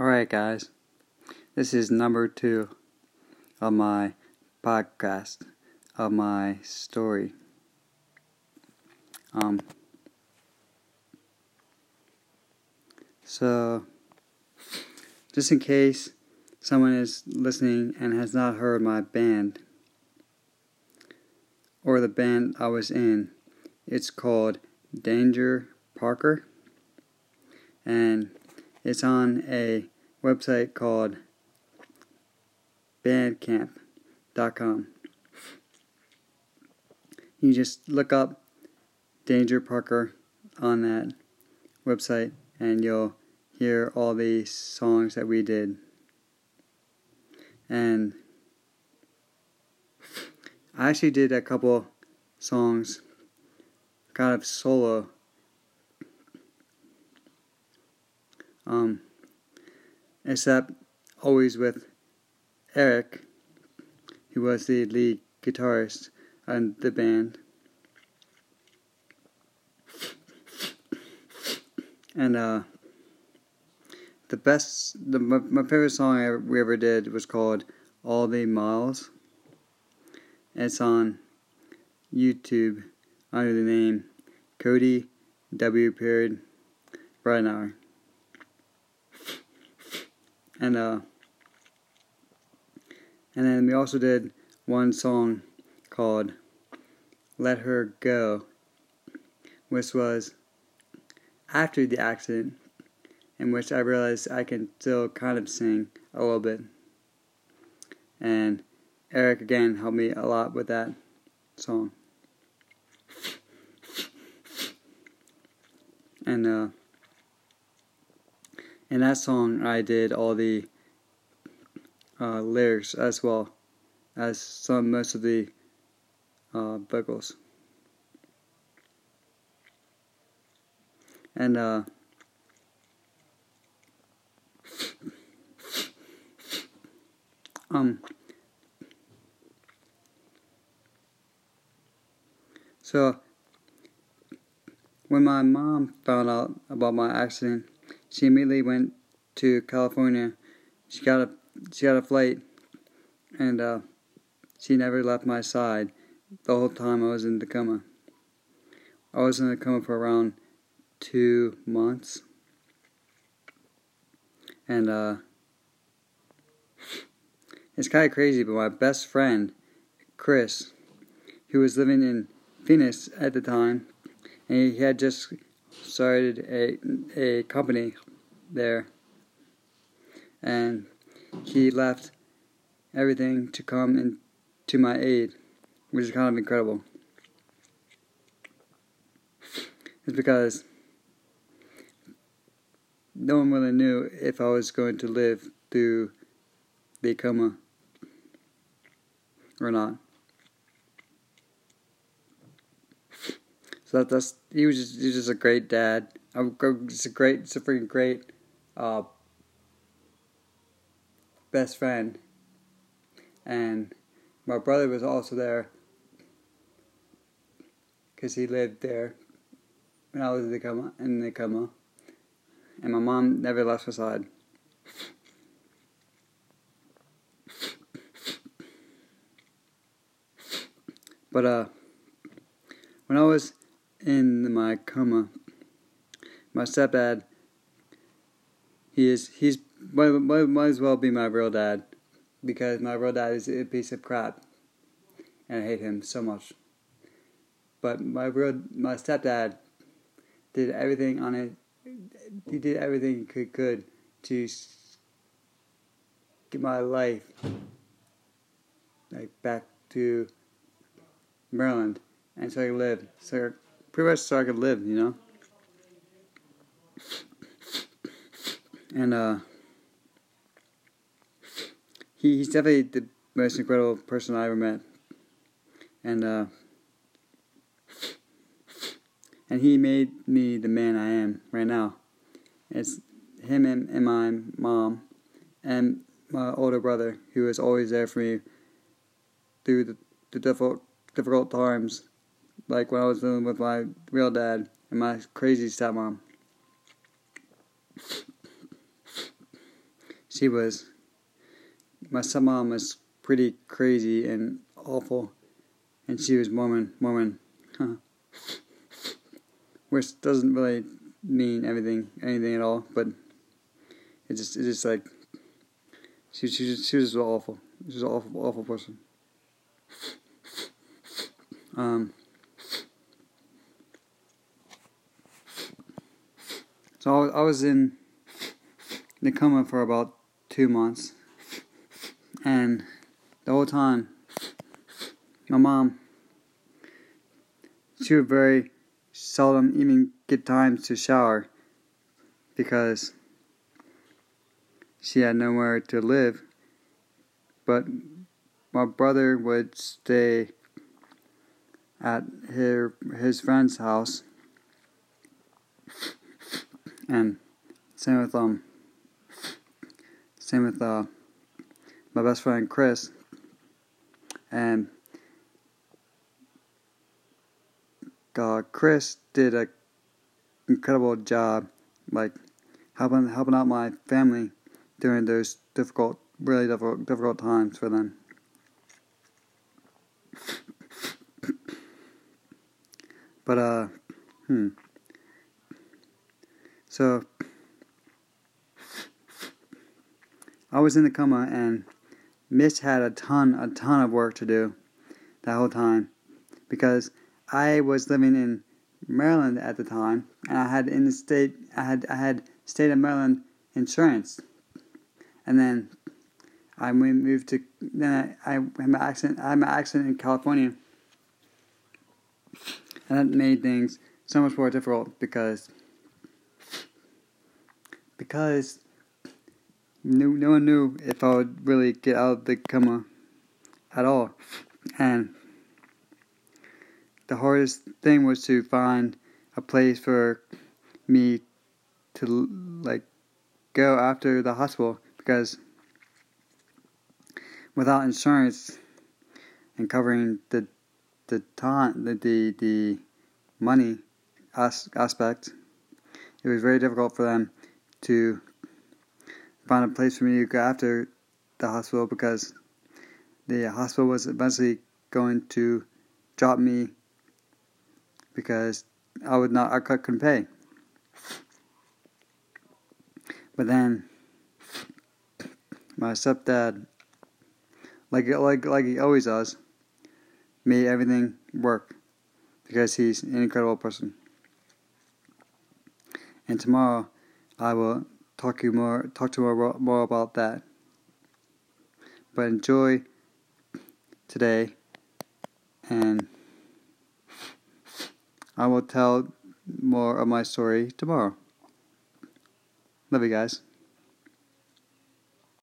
Alright, guys. This is number two of my podcast, of my story. Um, so, just in case someone is listening and has not heard my band, or the band I was in, it's called Danger Parker. And it's on a website called bandcamp.com. You just look up Danger Parker on that website and you'll hear all the songs that we did. And I actually did a couple songs kind of solo Um, except always with Eric, who was the lead guitarist in the band. And uh, the best, the my, my favorite song I, we ever did was called "All the Miles." It's on YouTube under the name Cody W. Period Breitenauer and uh, and then we also did one song called "Let Her Go," which was after the accident, in which I realized I can still kind of sing a little bit. And Eric again helped me a lot with that song. And uh, in that song, I did all the uh, lyrics as well as some most of the uh, vocals. And uh, um, so when my mom found out about my accident she immediately went to California. She got a she got a flight, and uh, she never left my side the whole time I was in the coma. I was in the coma for around two months, and uh, it's kind of crazy. But my best friend, Chris, who was living in Phoenix at the time, and he had just started a a company there, and he left everything to come in to my aid, which is kind of incredible. It's because no one really knew if I was going to live through the coma or not. So that, that's he was just, just a great dad. It's a great, it's a freaking great uh, best friend, and my brother was also there because he lived there when I was in the coma, in the coma, and my mom never left my side. But uh, when I was in my coma. My stepdad, he is he's might, might, might as well be my real dad because my real dad is a piece of crap, and I hate him so much. But my real my stepdad did everything on it. He did everything he could to get my life like back to Maryland, and so I could live. So pretty much so I could live, you know. And uh, he, he's definitely the most incredible person I ever met. And uh, and he made me the man I am right now. It's him and, and my mom and my older brother who is always there for me through the, the difficult difficult times like when I was living with my real dad and my crazy stepmom. she was my stepmom was pretty crazy and awful, and she was Mormon. Mormon, huh. which doesn't really mean anything, anything at all. But it just, it just like she, she, she was awful. She was an awful, awful person. Um. So I was in the coma for about two months, and the whole time, my mom, she would very seldom even get time to shower because she had nowhere to live. But my brother would stay at her his friend's house, and same with um same with uh my best friend Chris, and uh, Chris did a incredible job, like helping helping out my family during those difficult, really difficult difficult times for them. But uh, hmm. So I was in the coma and Miss had a ton, a ton of work to do that whole time because I was living in Maryland at the time and I had in the state, I had, I had state of Maryland insurance, and then I moved to, then I, I had my accident, I had my accident in California. And that made things so much more difficult because because no, no one knew if I would really get out of the coma at all. And the hardest thing was to find a place for me to like go after the hospital because without insurance and covering the the time, the the, the money as, aspect, it was very difficult for them to find a place for me to go after the hospital because the hospital was eventually going to drop me because I would not I couldn't pay. But then my stepdad, like like like he always does, made everything work because he's an incredible person. And tomorrow, I will talk you more, talk to more, more about that. But enjoy today, and I will tell more of my story tomorrow. Love you guys.